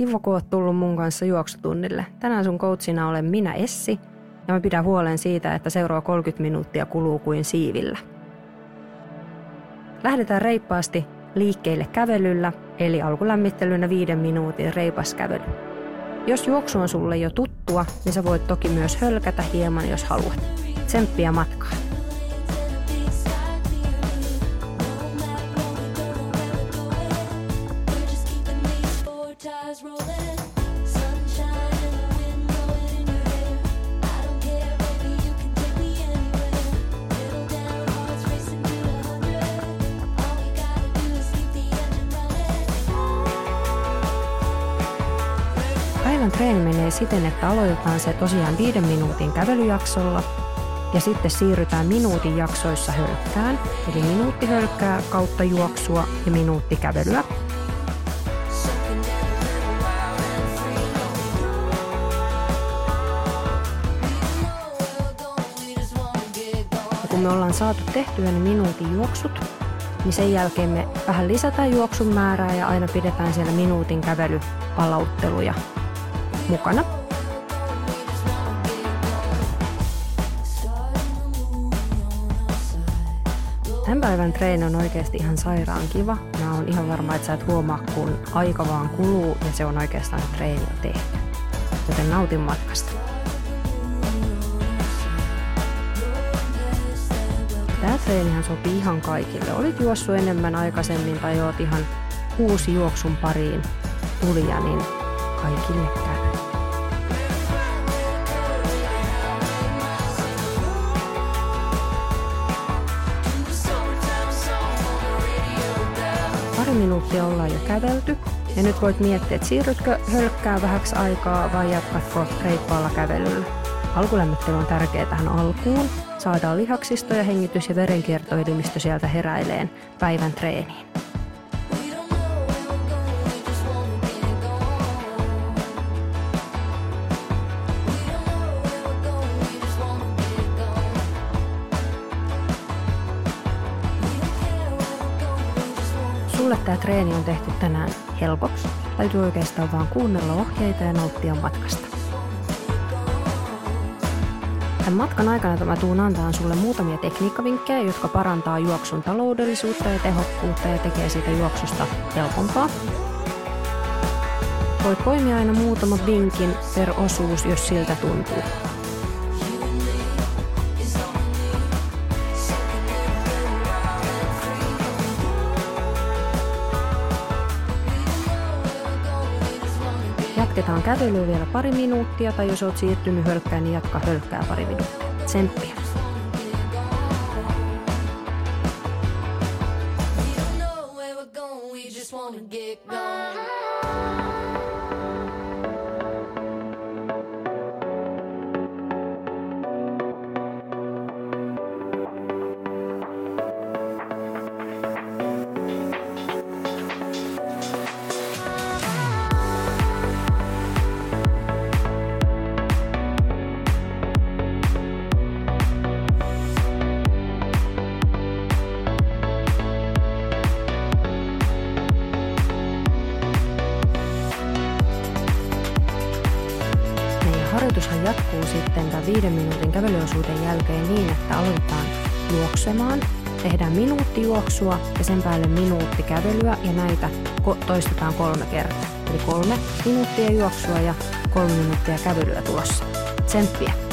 Kiva, kun oot tullut mun kanssa juoksutunnille. Tänään sun coachina olen minä Essi ja mä pidän huolen siitä, että seuraava 30 minuuttia kuluu kuin siivillä. Lähdetään reippaasti liikkeelle kävelyllä, eli alkulämmittelynä viiden minuutin reipas kävely. Jos juoksu on sulle jo tuttua, niin sä voit toki myös hölkätä hieman, jos haluat. Tsemppiä matkaan. Menee siten, että aloitetaan se tosiaan viiden minuutin kävelyjaksolla ja sitten siirrytään minuutin jaksoissa hölkkään. Eli minuutti hölkkää kautta juoksua ja minuutti kävelyä. Ja kun me ollaan saatu tehtyä ne minuutin juoksut, niin sen jälkeen me vähän lisätään juoksun määrää ja aina pidetään siellä minuutin kävelypalautteluja mukana. Tämän päivän treeni on oikeasti ihan sairaan kiva. Mä oon ihan varma, että sä et huomaa, kun aika vaan kuluu ja se on oikeastaan treeni tehty. Joten nautin matkasta. Tämä treenihän sopii ihan kaikille. Olit juossut enemmän aikaisemmin tai oot ihan uusi juoksun pariin tulija, niin kaikille käy. Minuuttia ollaan jo kävelty ja nyt voit miettiä, että siirrytkö hölkkää vähäksi aikaa vai jatkatko reippaalla kävelyllä. Alkulämmittely on tärkeää tähän alkuun. Saadaan lihaksisto ja hengitys- ja verenkiertoelimistö sieltä heräileen päivän treeniin. Sulle tämä treeni on tehty tänään helpoksi. Täytyy oikeastaan vaan kuunnella ohjeita ja nauttia matkasta. Tämän matkan aikana mä tuun antaa sulle muutamia tekniikkavinkkejä, jotka parantaa juoksun taloudellisuutta ja tehokkuutta ja tekee siitä juoksusta helpompaa. Voit poimia aina muutama vinkin per osuus, jos siltä tuntuu. Kävelyä vielä pari minuuttia, tai jos oot siirtynyt hölkkään, niin jatka hölkkää pari minuuttia. Tsemppiä. Jälkeen niin, että aloitetaan juoksemaan. Tehdään minuutti juoksua ja sen päälle minuutti kävelyä ja näitä toistetaan kolme kertaa. Eli kolme minuuttia juoksua ja kolme minuuttia kävelyä tulossa. Tsemppiä.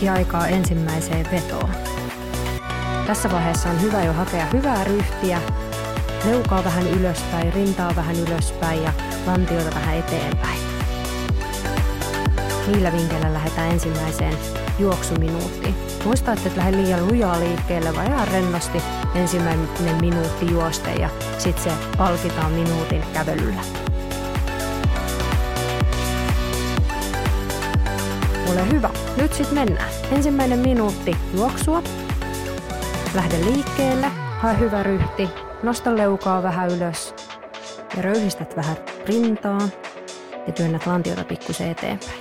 Hetki aikaa ensimmäiseen vetoon. Tässä vaiheessa on hyvä jo hakea hyvää ryhtiä, leukaa vähän ylöspäin, rintaa vähän ylöspäin ja lantioita vähän eteenpäin. Niillä vinkkeillä lähdetään ensimmäiseen juoksuminuuttiin. Muista, että et lähde liian lujaa liikkeelle, vaan ihan rennosti ensimmäinen minuutti juoste ja sitten se palkitaan minuutin kävelyllä. Ole hyvä. Nyt sitten mennään. Ensimmäinen minuutti juoksua. Lähde liikkeelle. Hae hyvä ryhti. Nosta leukaa vähän ylös. Ja röyhistät vähän rintaa. Ja työnnät lantiota pikkusen eteenpäin.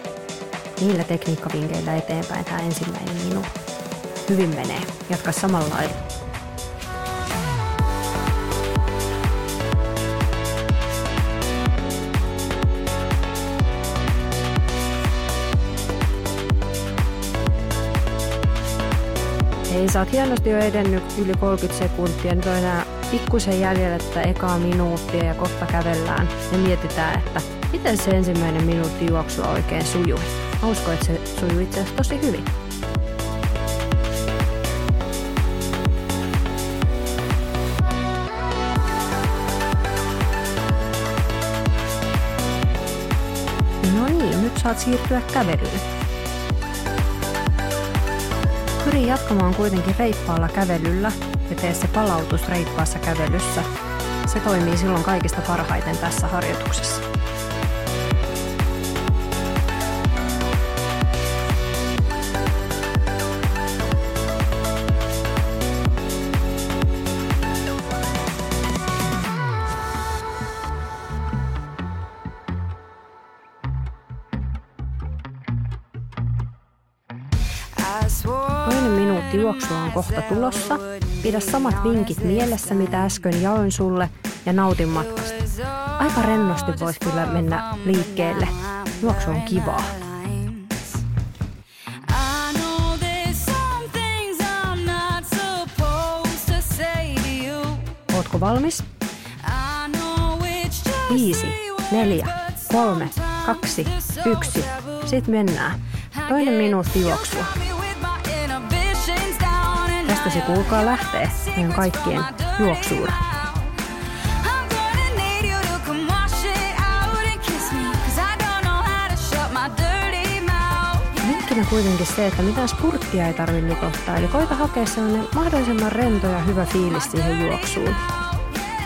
Niillä tekniikkavinkeillä eteenpäin tämä ensimmäinen minuutti. Hyvin menee. Jatka samalla lailla. Hei, sä oot hienosti jo edennyt yli 30 sekuntia. Nyt on enää pikkusen jäljellä tätä ekaa minuuttia ja kohta kävellään ja mietitään, että miten se ensimmäinen minuutti juoksua oikein sujui. Mä uskon, että se sujui itse asiassa tosi hyvin. No niin, nyt saat siirtyä kävelyyn. Pyri jatkamaan kuitenkin reippaalla kävelyllä ja tee se palautus reippaassa kävelyssä. Se toimii silloin kaikista parhaiten tässä harjoituksessa. Juoksua on kohta tulossa. Pidä samat vinkit mielessä, mitä äsken jaoin sulle, ja nautin matkasta. Aika rennosti voisi kyllä mennä liikkeelle. Juoksu on kivaa. Ootko valmis? Viisi, neljä, kolme, kaksi, yksi. Sitten mennään. Toinen minuutti juoksua. Tästä se kuulkaa lähtee meidän kaikkien juoksuura. Vinkkinä kuitenkin se, että mitään spurttia ei tarvitse nyt ottaa. Eli koita hakea sellainen mahdollisimman rento ja hyvä fiilis siihen juoksuun.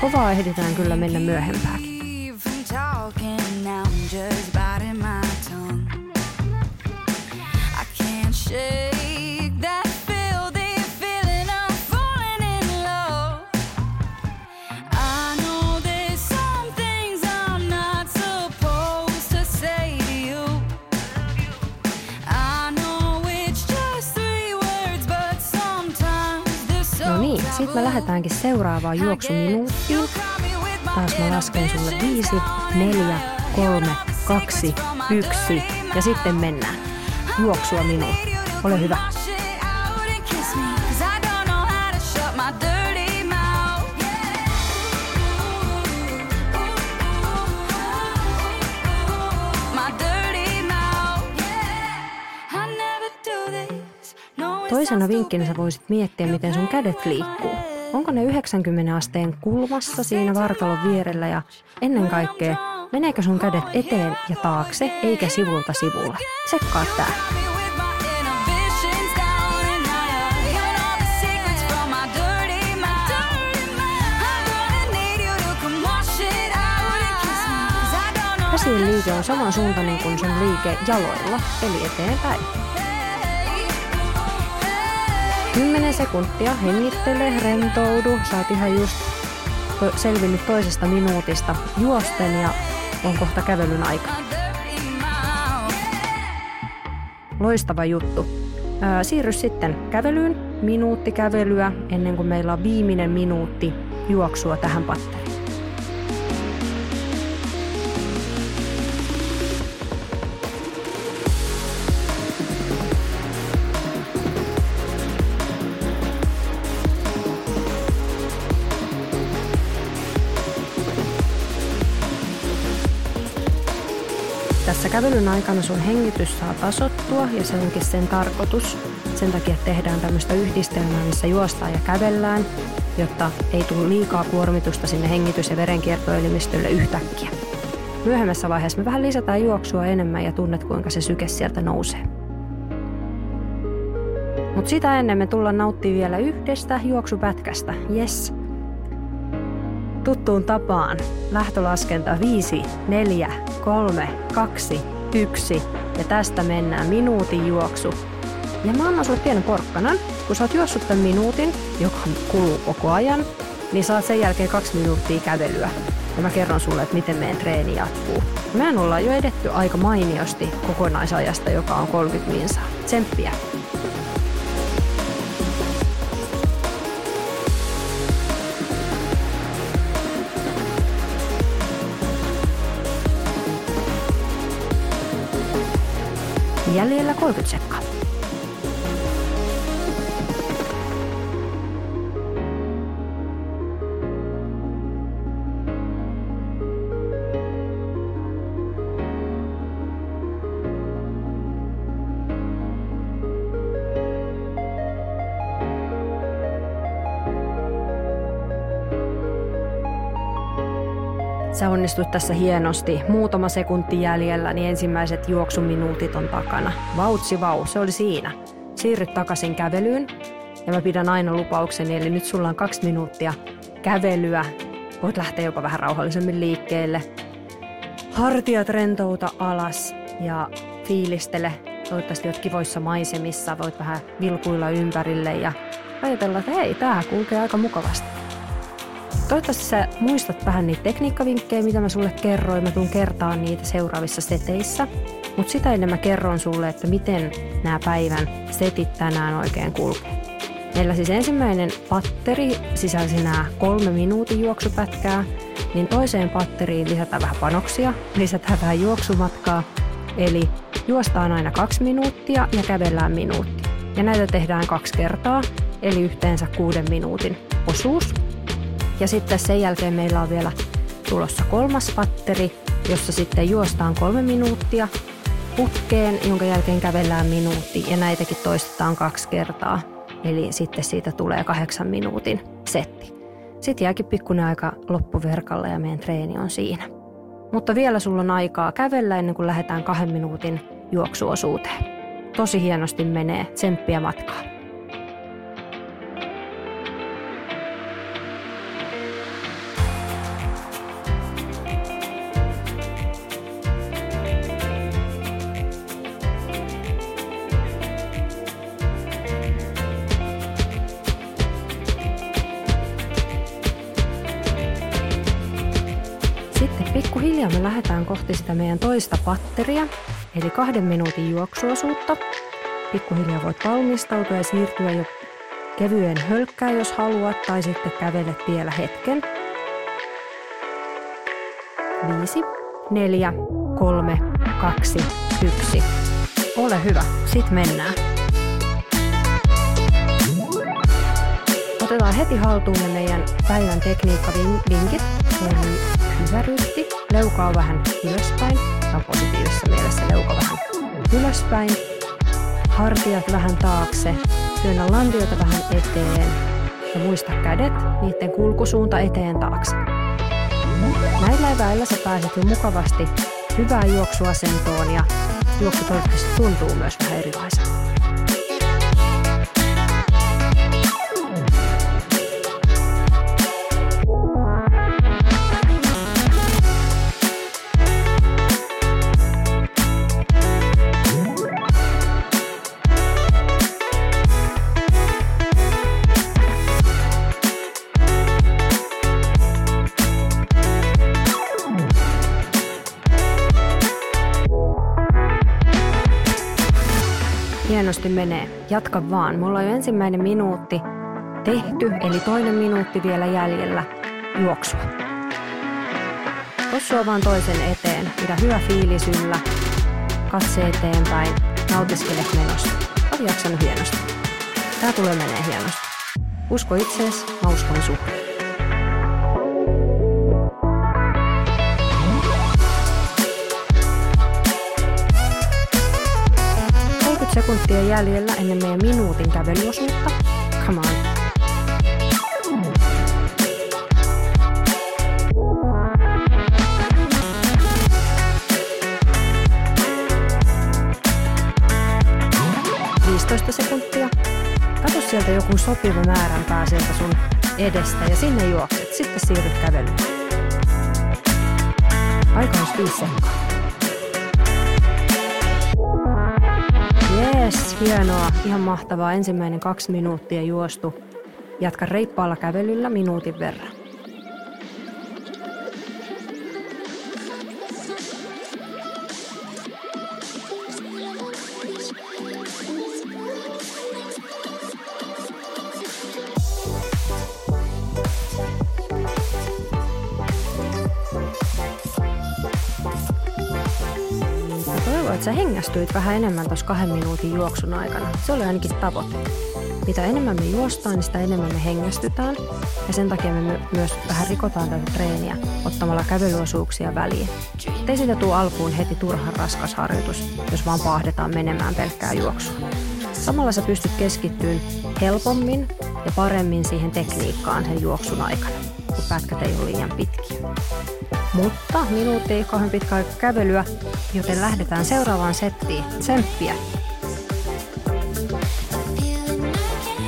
Kovaa ehditään kyllä mennä myöhempääkin. Lähdetäänkin seuraavaan juoksuminuuttiin. Taas mä lasken sulle viisi, neljä, kolme, kaksi, yksi ja sitten mennään. Juoksua minuutti. Ole hyvä. Toisena vinkkinä sä voisit miettiä, miten sun kädet liikkuu. Onko ne 90 asteen kulmassa siinä vartalon vierellä ja ennen kaikkea, meneekö sun kädet eteen ja taakse eikä sivulta sivulle? Tsekkaa tää. Käsien liike on samansuuntainen kuin sun liike jaloilla, eli eteenpäin. 10 sekuntia, hengittele, rentoudu, sä oot ihan just selvinnyt toisesta minuutista juosten ja on kohta kävelyn aika. Loistava juttu. Siirry sitten kävelyyn, minuutti kävelyä ennen kuin meillä on viimeinen minuutti juoksua tähän patteriin. Kävelyn aikana sun hengitys saa tasottua ja se onkin sen tarkoitus. Sen takia tehdään tämmöistä yhdistelmää, missä juostaan ja kävellään, jotta ei tule liikaa kuormitusta sinne hengitys- ja verenkiertoelimistölle yhtäkkiä. Myöhemmässä vaiheessa me vähän lisätään juoksua enemmän ja tunnet, kuinka se syke sieltä nousee. Mutta sitä ennen me tullaan nauttimaan vielä yhdestä juoksupätkästä. Yes. Tuttuun tapaan. Lähtölaskenta 5, 4, 3, 2, 1. Ja tästä mennään minuutin juoksu. Ja mä annan sulle pienen porkkanan. Kun sä oot juossut tämän minuutin, joka kuluu koko ajan, niin saat sen jälkeen kaksi minuuttia kävelyä. Ja mä kerron sulle, että miten meidän treeni jatkuu. Mehän ollaan jo edetty aika mainiosti kokonaisajasta, joka on 30 minsaa. Tsemppiä! Jäljellä 30 sekkaa. Sä onnistut tässä hienosti. Muutama sekunti jäljellä, niin ensimmäiset juoksuminuutit on takana. Vautsi vau, se oli siinä. Siirryt takaisin kävelyyn. Ja mä pidän aina lupaukseni, eli nyt sulla on kaksi minuuttia kävelyä. Voit lähteä jopa vähän rauhallisemmin liikkeelle. Hartiat rentouta alas ja fiilistele. Toivottavasti oot kivoissa maisemissa, voit vähän vilkuilla ympärille ja ajatella, että hei, tää kulkee aika mukavasti. Toivottavasti sä muistat vähän niitä tekniikkavinkkejä, mitä mä sulle kerroin. Mä tuun kertaan niitä seuraavissa seteissä. Mutta sitä ennen mä kerron sulle, että miten nämä päivän setit tänään oikein kulkee. Meillä siis ensimmäinen patteri sisälsi nämä kolme minuutin juoksupätkää, niin toiseen patteriin lisätään vähän panoksia, lisätään vähän juoksumatkaa, eli juostaan aina kaksi minuuttia ja kävellään minuutti. Ja näitä tehdään kaksi kertaa, eli yhteensä kuuden minuutin osuus. Ja sitten sen jälkeen meillä on vielä tulossa kolmas patteri, jossa sitten juostaan kolme minuuttia putkeen, jonka jälkeen kävellään minuutti ja näitäkin toistetaan kaksi kertaa. Eli sitten siitä tulee kahdeksan minuutin setti. Sitten jääkin pikkuinen aika loppuverkalle ja meidän treeni on siinä. Mutta vielä sulla on aikaa kävellä ennen kuin lähdetään kahden minuutin juoksuosuuteen. Tosi hienosti menee, tsemppiä matkaa. Sitä meidän toista patteria, eli kahden minuutin juoksuosuutta. Pikkuhiljaa voit valmistautua ja siirtyä jo kevyen hölkkään, jos haluat, tai sitten kävelet vielä hetken. Viisi, neljä, kolme, kaksi, yksi. Ole hyvä, sit mennään. Otetaan heti haltuun ne meidän päivän tekniikkavinkit. Eli hyvä ryhti, leuka on vähän ylöspäin, on positiivisessa mielessä leuka vähän ylöspäin, hartiat vähän taakse, työnnä lantiota vähän eteen ja muista kädet, niiden kulkusuunta eteen taakse. Näillä eväillä sä pääset jo mukavasti hyvään juoksuasentoon ja juoksu toivottavasti tuntuu myös vähän erilaiselta. Hienosti menee. Jatka vaan. Mulla on jo ensimmäinen minuutti tehty, eli toinen minuutti vielä jäljellä juoksua. Tossua vaan toisen eteen. Pidä hyvä fiilis yllä. Katse eteenpäin. Nautiskele menosta. Olet jaksanut hienosti. Tää tulee menee hienosti. Usko itseesi, mä uskon suhteen. Sekuntia jäljellä ennen meidän minuutin kävelyosuutta. Come on. sekuntia. Kato sieltä joku sopiva määränpää sieltä sun edestä ja sinne juokset. Sitten siirryt kävelyyn. Aika on viisi sekkaa. Yes, hienoa. Ihan mahtavaa. Ensimmäinen kaksi minuuttia juostu. Jatka reippaalla kävelyllä minuutin verran. Hengästyit vähän enemmän tuossa kahden minuutin juoksun aikana. Se oli ainakin tavoite. Mitä enemmän me juostaan, niin sitä enemmän me hengästytään. Ja sen takia me my- myös vähän rikotaan tätä treeniä ottamalla kävelyosuuksia väliin. Ei siitä tule alkuun heti turhan raskas harjoitus, jos vaan paahdetaan menemään pelkkää juoksua. Samalla sä pystyt keskittyyn helpommin ja paremmin siihen tekniikkaan sen juoksun aikana, kun pätkät ei ole liian pitkiä. Mutta minuutti ei kauhean pitkä aika kävelyä, joten lähdetään seuraavaan settiin. Tsemppiä.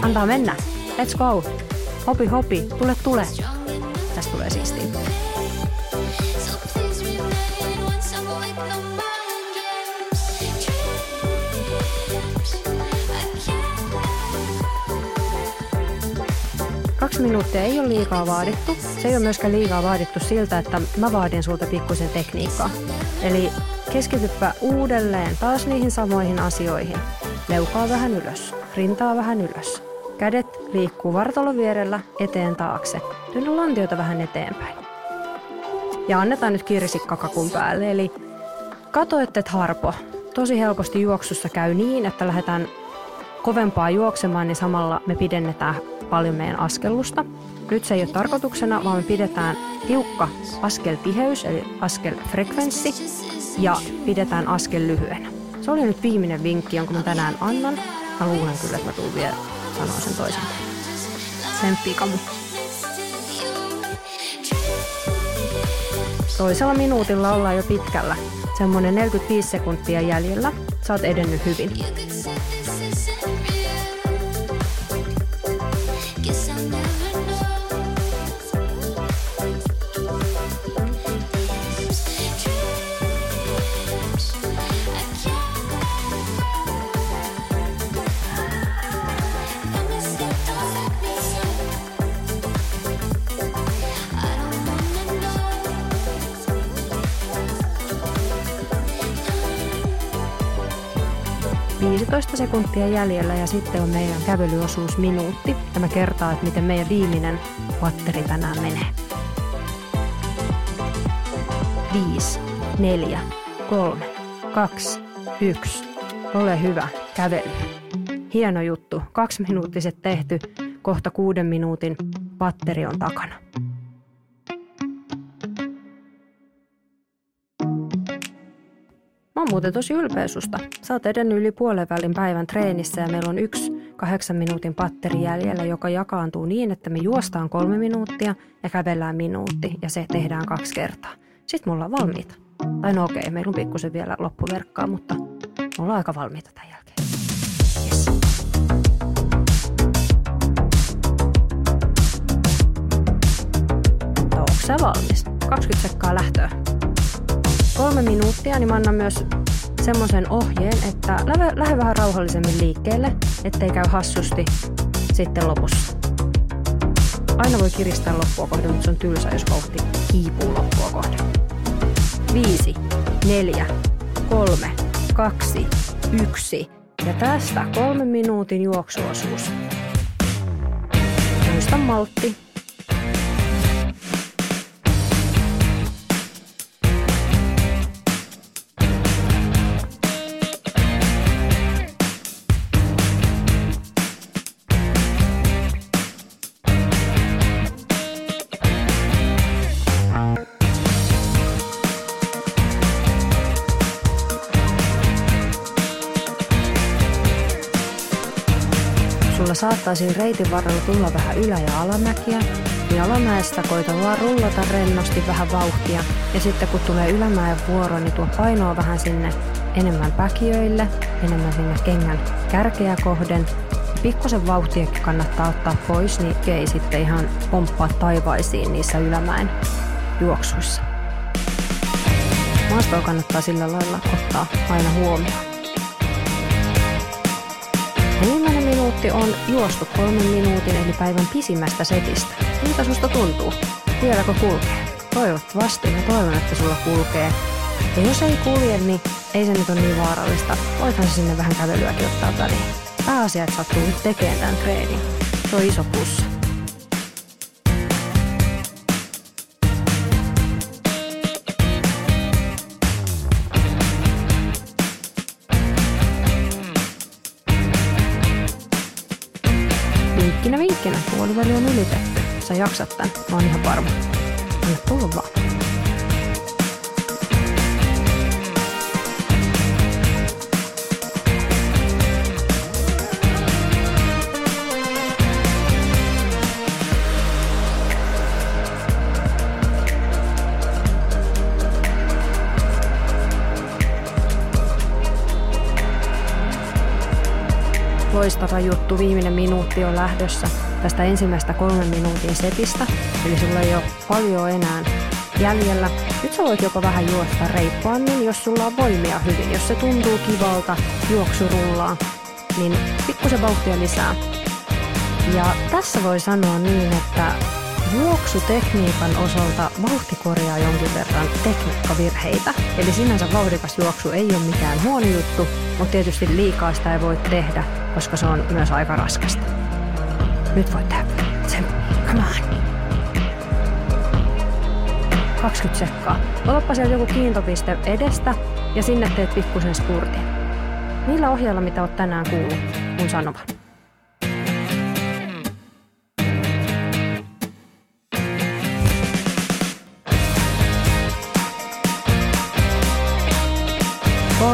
Antaa mennä. Let's go. Hopi hopi. Tule tule. Tästä tulee siistiä. Kaksi minuuttia ei ole liikaa vaadittu. Se ei ole myöskään liikaa vaadittu siltä, että mä vaadin sulta pikkusen tekniikkaa. Eli keskityppä uudelleen taas niihin samoihin asioihin. Leukaa vähän ylös, rintaa vähän ylös. Kädet liikkuu vartalon vierellä eteen taakse. Työnnä lantiota vähän eteenpäin. Ja annetaan nyt kirsikka kakun päälle, eli kato, et harpo. Tosi helposti juoksussa käy niin, että lähdetään kovempaa juoksemaan, niin samalla me pidennetään paljon meidän askellusta. Nyt se ei ole tarkoituksena, vaan me pidetään tiukka askeltiheys, eli askelfrekvenssi, ja pidetään askel lyhyenä. Se oli nyt viimeinen vinkki, jonka mä tänään annan. Mä luulen kyllä, että mä tuun vielä sanoa sen toisen. Tsemppii kamu. Toisella minuutilla ollaan jo pitkällä. Semmoinen 45 sekuntia jäljellä. Sä oot edennyt hyvin. 15 sekuntia jäljellä ja sitten on meidän kävelyosuus minuutti. Tämä kertaa, että miten meidän viimeinen patteri tänään menee. 5, 4, 3, 2, 1. Ole hyvä, kävely. Hieno juttu. Kaksi minuuttiset tehty. Kohta kuuden minuutin patteri on takana. Mä oon muuten tosi ylpeä susta. Sä oot edennyt yli puolen välin päivän treenissä ja meillä on yksi kahdeksan minuutin patteri jäljellä, joka jakaantuu niin, että me juostaan kolme minuuttia ja kävellään minuutti ja se tehdään kaksi kertaa. Sitten mulla on valmiita. Tai no okei, meillä on pikkusen vielä loppuverkkaa, mutta me ollaan aika valmiita tämän jälkeen. Yes. Onko sä valmis? 20 sekkaa lähtöä kolme minuuttia, niin mä annan myös semmoisen ohjeen, että lähde, lähde vähän rauhallisemmin liikkeelle, ettei käy hassusti sitten lopussa. Aina voi kiristää loppua kohden, mutta se on tylsä, jos vauhti hiipuu loppua kohden. Viisi, neljä, kolme, kaksi, yksi. Ja tästä kolmen minuutin juoksuosuus. Muista maltti, saattaa siinä reitin varrella tulla vähän ylä- ja alamäkiä, niin alamäestä koita vaan rullata rennosti vähän vauhtia. Ja sitten kun tulee ylämäen vuoro, niin tuo painoa vähän sinne enemmän päkiöille, enemmän sinne kengän kärkeä kohden. Pikkusen vauhtiakin kannattaa ottaa pois, niin ei sitten ihan pomppaa taivaisiin niissä ylämäen juoksuissa. Maastoa kannattaa sillä lailla ottaa aina huomioon. Ensimmäinen minuutti on juostu kolmen minuutin eli päivän pisimmästä setistä. Miltä susta tuntuu? Vieläkö kulkee? Toivottavasti. Mä toivon, että sulla kulkee. Ja jos ei kulje, niin ei se nyt ole niin vaarallista. Voithan se sinne vähän kävelyäkin ottaa väliin. Pääasia, että sä tullut tekemään tämän treenin. Se on iso plussi. Puoliväli on ylitetty. Sä jaksat tän, mä oon ihan varma. Anna tulla vaan. Loistava juttu. Viimeinen minuutti on lähdössä tästä ensimmäistä kolmen minuutin setistä. Eli sulla ei ole paljon enää jäljellä. Nyt sä voit jopa vähän juosta reippaammin, jos sulla on voimia hyvin. Jos se tuntuu kivalta, juoksu rullaa, niin pikkusen vauhtia lisää. Ja tässä voi sanoa niin, että Juoksutekniikan osalta vauhti korjaa jonkin verran tekniikkavirheitä. Eli sinänsä vauhdikas juoksu ei ole mikään huono juttu, mutta tietysti liikaa sitä ei voi tehdä, koska se on myös aika raskasta. Nyt voit tehdä sen. Come on. 20 sekkaa. Otapa sieltä joku kiintopiste edestä ja sinne teet pikkusen spurtin. Niillä ohjeilla, mitä oot tänään kuullut, mun sanova.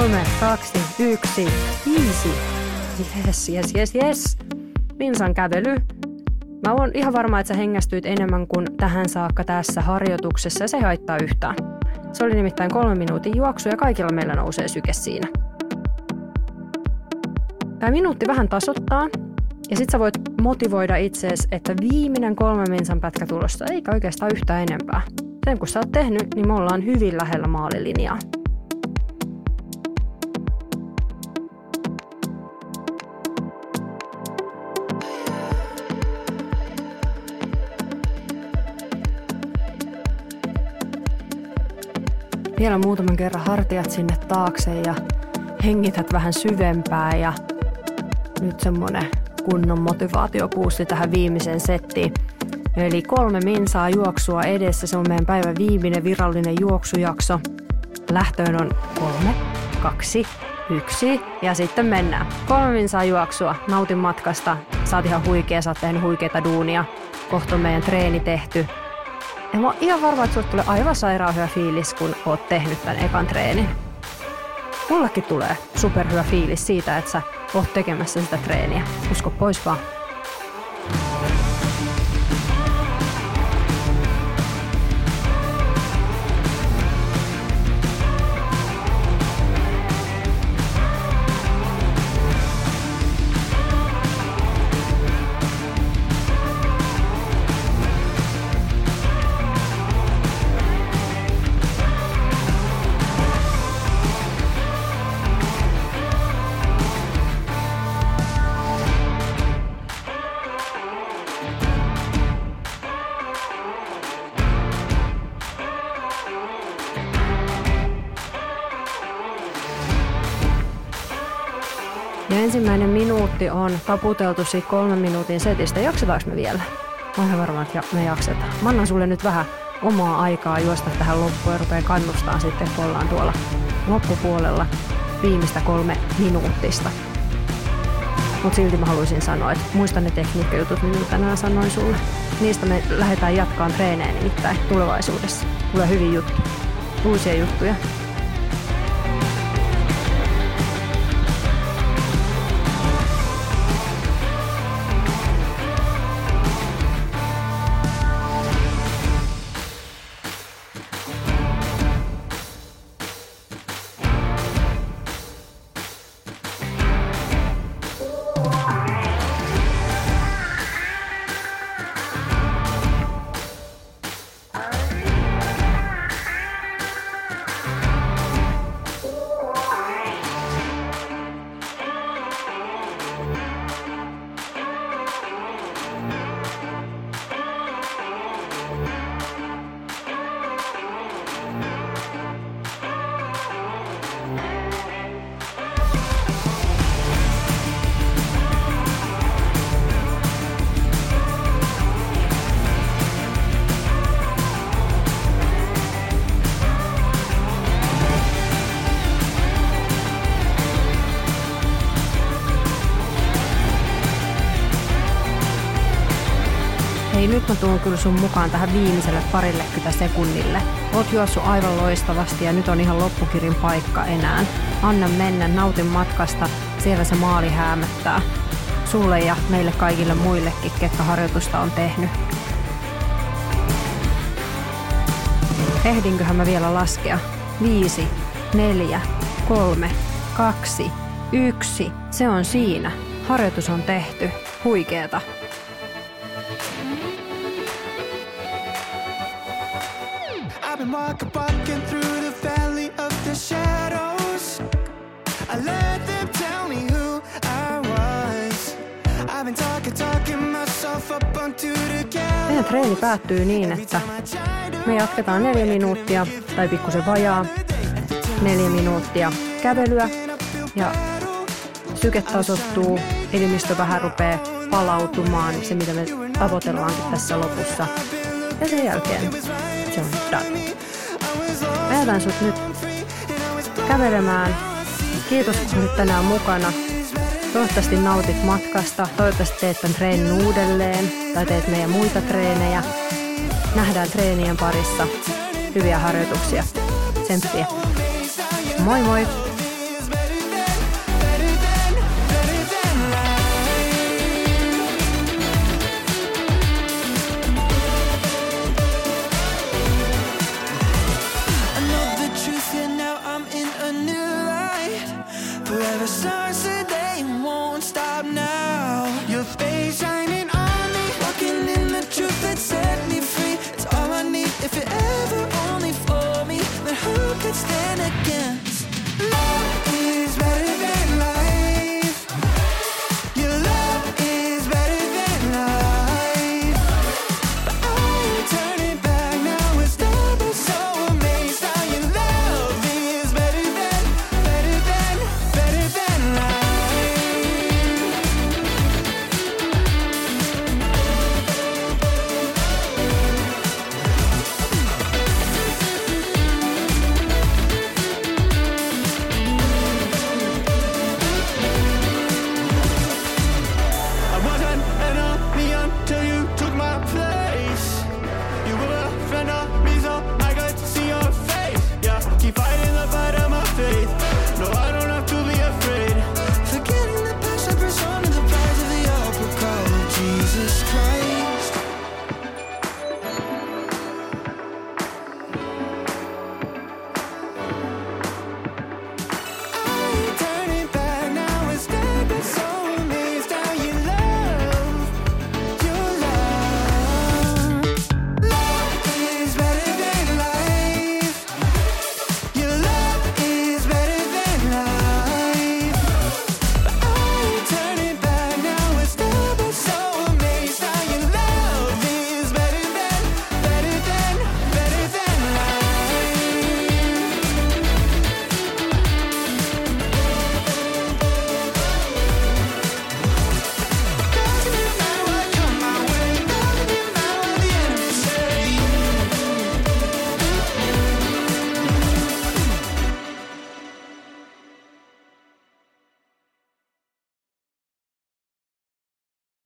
Kolme, kaksi, yksi, viisi. Yes, yes, yes, yes. Minsan kävely. Mä oon ihan varma, että sä hengästyit enemmän kuin tähän saakka tässä harjoituksessa ja se haittaa yhtään. Se oli nimittäin kolme minuutin juoksu ja kaikilla meillä nousee syke siinä. Tämä minuutti vähän tasoittaa ja sit sä voit motivoida itseesi, että viimeinen kolme minsan pätkä tulossa, eikä oikeastaan yhtään enempää. Sen kun sä oot tehnyt, niin me ollaan hyvin lähellä maalilinjaa. Vielä muutaman kerran hartiat sinne taakse ja hengität vähän syvempää ja nyt semmonen kunnon motivaatiopuusti tähän viimeiseen settiin. Eli kolme minsaa juoksua edessä, se on meidän päivän viimeinen virallinen juoksujakso. Lähtöön on kolme, kaksi, yksi ja sitten mennään. Kolme minsaa juoksua, nautin matkasta, sä oot ihan huikea, sä oot tehnyt huikeita duunia. Kohta on meidän treeni tehty, ja mä oon ihan varma, että tulee aivan sairaan hyvä fiilis, kun oot tehnyt tämän ekan treenin. Mullekin tulee superhyvä fiilis siitä, että sä oot tekemässä sitä treeniä. Usko pois vaan. On taputeltu siitä kolmen minuutin setistä. Jaksetaanko me vielä? Mä oon varma, että me jaksetaan. Mä annan sulle nyt vähän omaa aikaa juosta tähän loppuun ja rupean kannustaa sitten, kun ollaan tuolla loppupuolella viimeistä kolme minuuttista. Mutta silti mä haluaisin sanoa, että muista ne tekniikkajutut, mitä tänään sanoin sulle. Niistä me lähdetään jatkaan treeneen nimittäin tulevaisuudessa. Tulee hyvin juttu. Uusia juttuja. Tuun kyllä sun mukaan tähän viimeiselle parillekymmentä sekunnille. Oot juossut aivan loistavasti ja nyt on ihan loppukirin paikka enää. Anna mennä, nautin matkasta, siellä se maali häämöttää. Sulle ja meille kaikille muillekin, ketkä harjoitusta on tehnyt. Ehdinköhän mä vielä laskea? Viisi, neljä, kolme, kaksi, yksi. Se on siinä. Harjoitus on tehty. Huikeeta. Been walking, through the valley of the shadows. I let them tell me who I was. I've been talking, talking myself up onto the Meidän treeni päättyy niin, että me jatketaan neljä minuuttia tai pikkusen vajaa neljä minuuttia kävelyä ja syke tasottuu, elimistö vähän rupeaa palautumaan, se mitä me tavoitellaankin tässä lopussa. Ja sen jälkeen se on done. Ajatan sut nyt kävelemään. Kiitos kun olit tänään mukana. Toivottavasti nautit matkasta. Toivottavasti teet tämän treenin uudelleen tai teet meidän muita treenejä. Nähdään treenien parissa. Hyviä harjoituksia. Tsemppiä. Moi moi!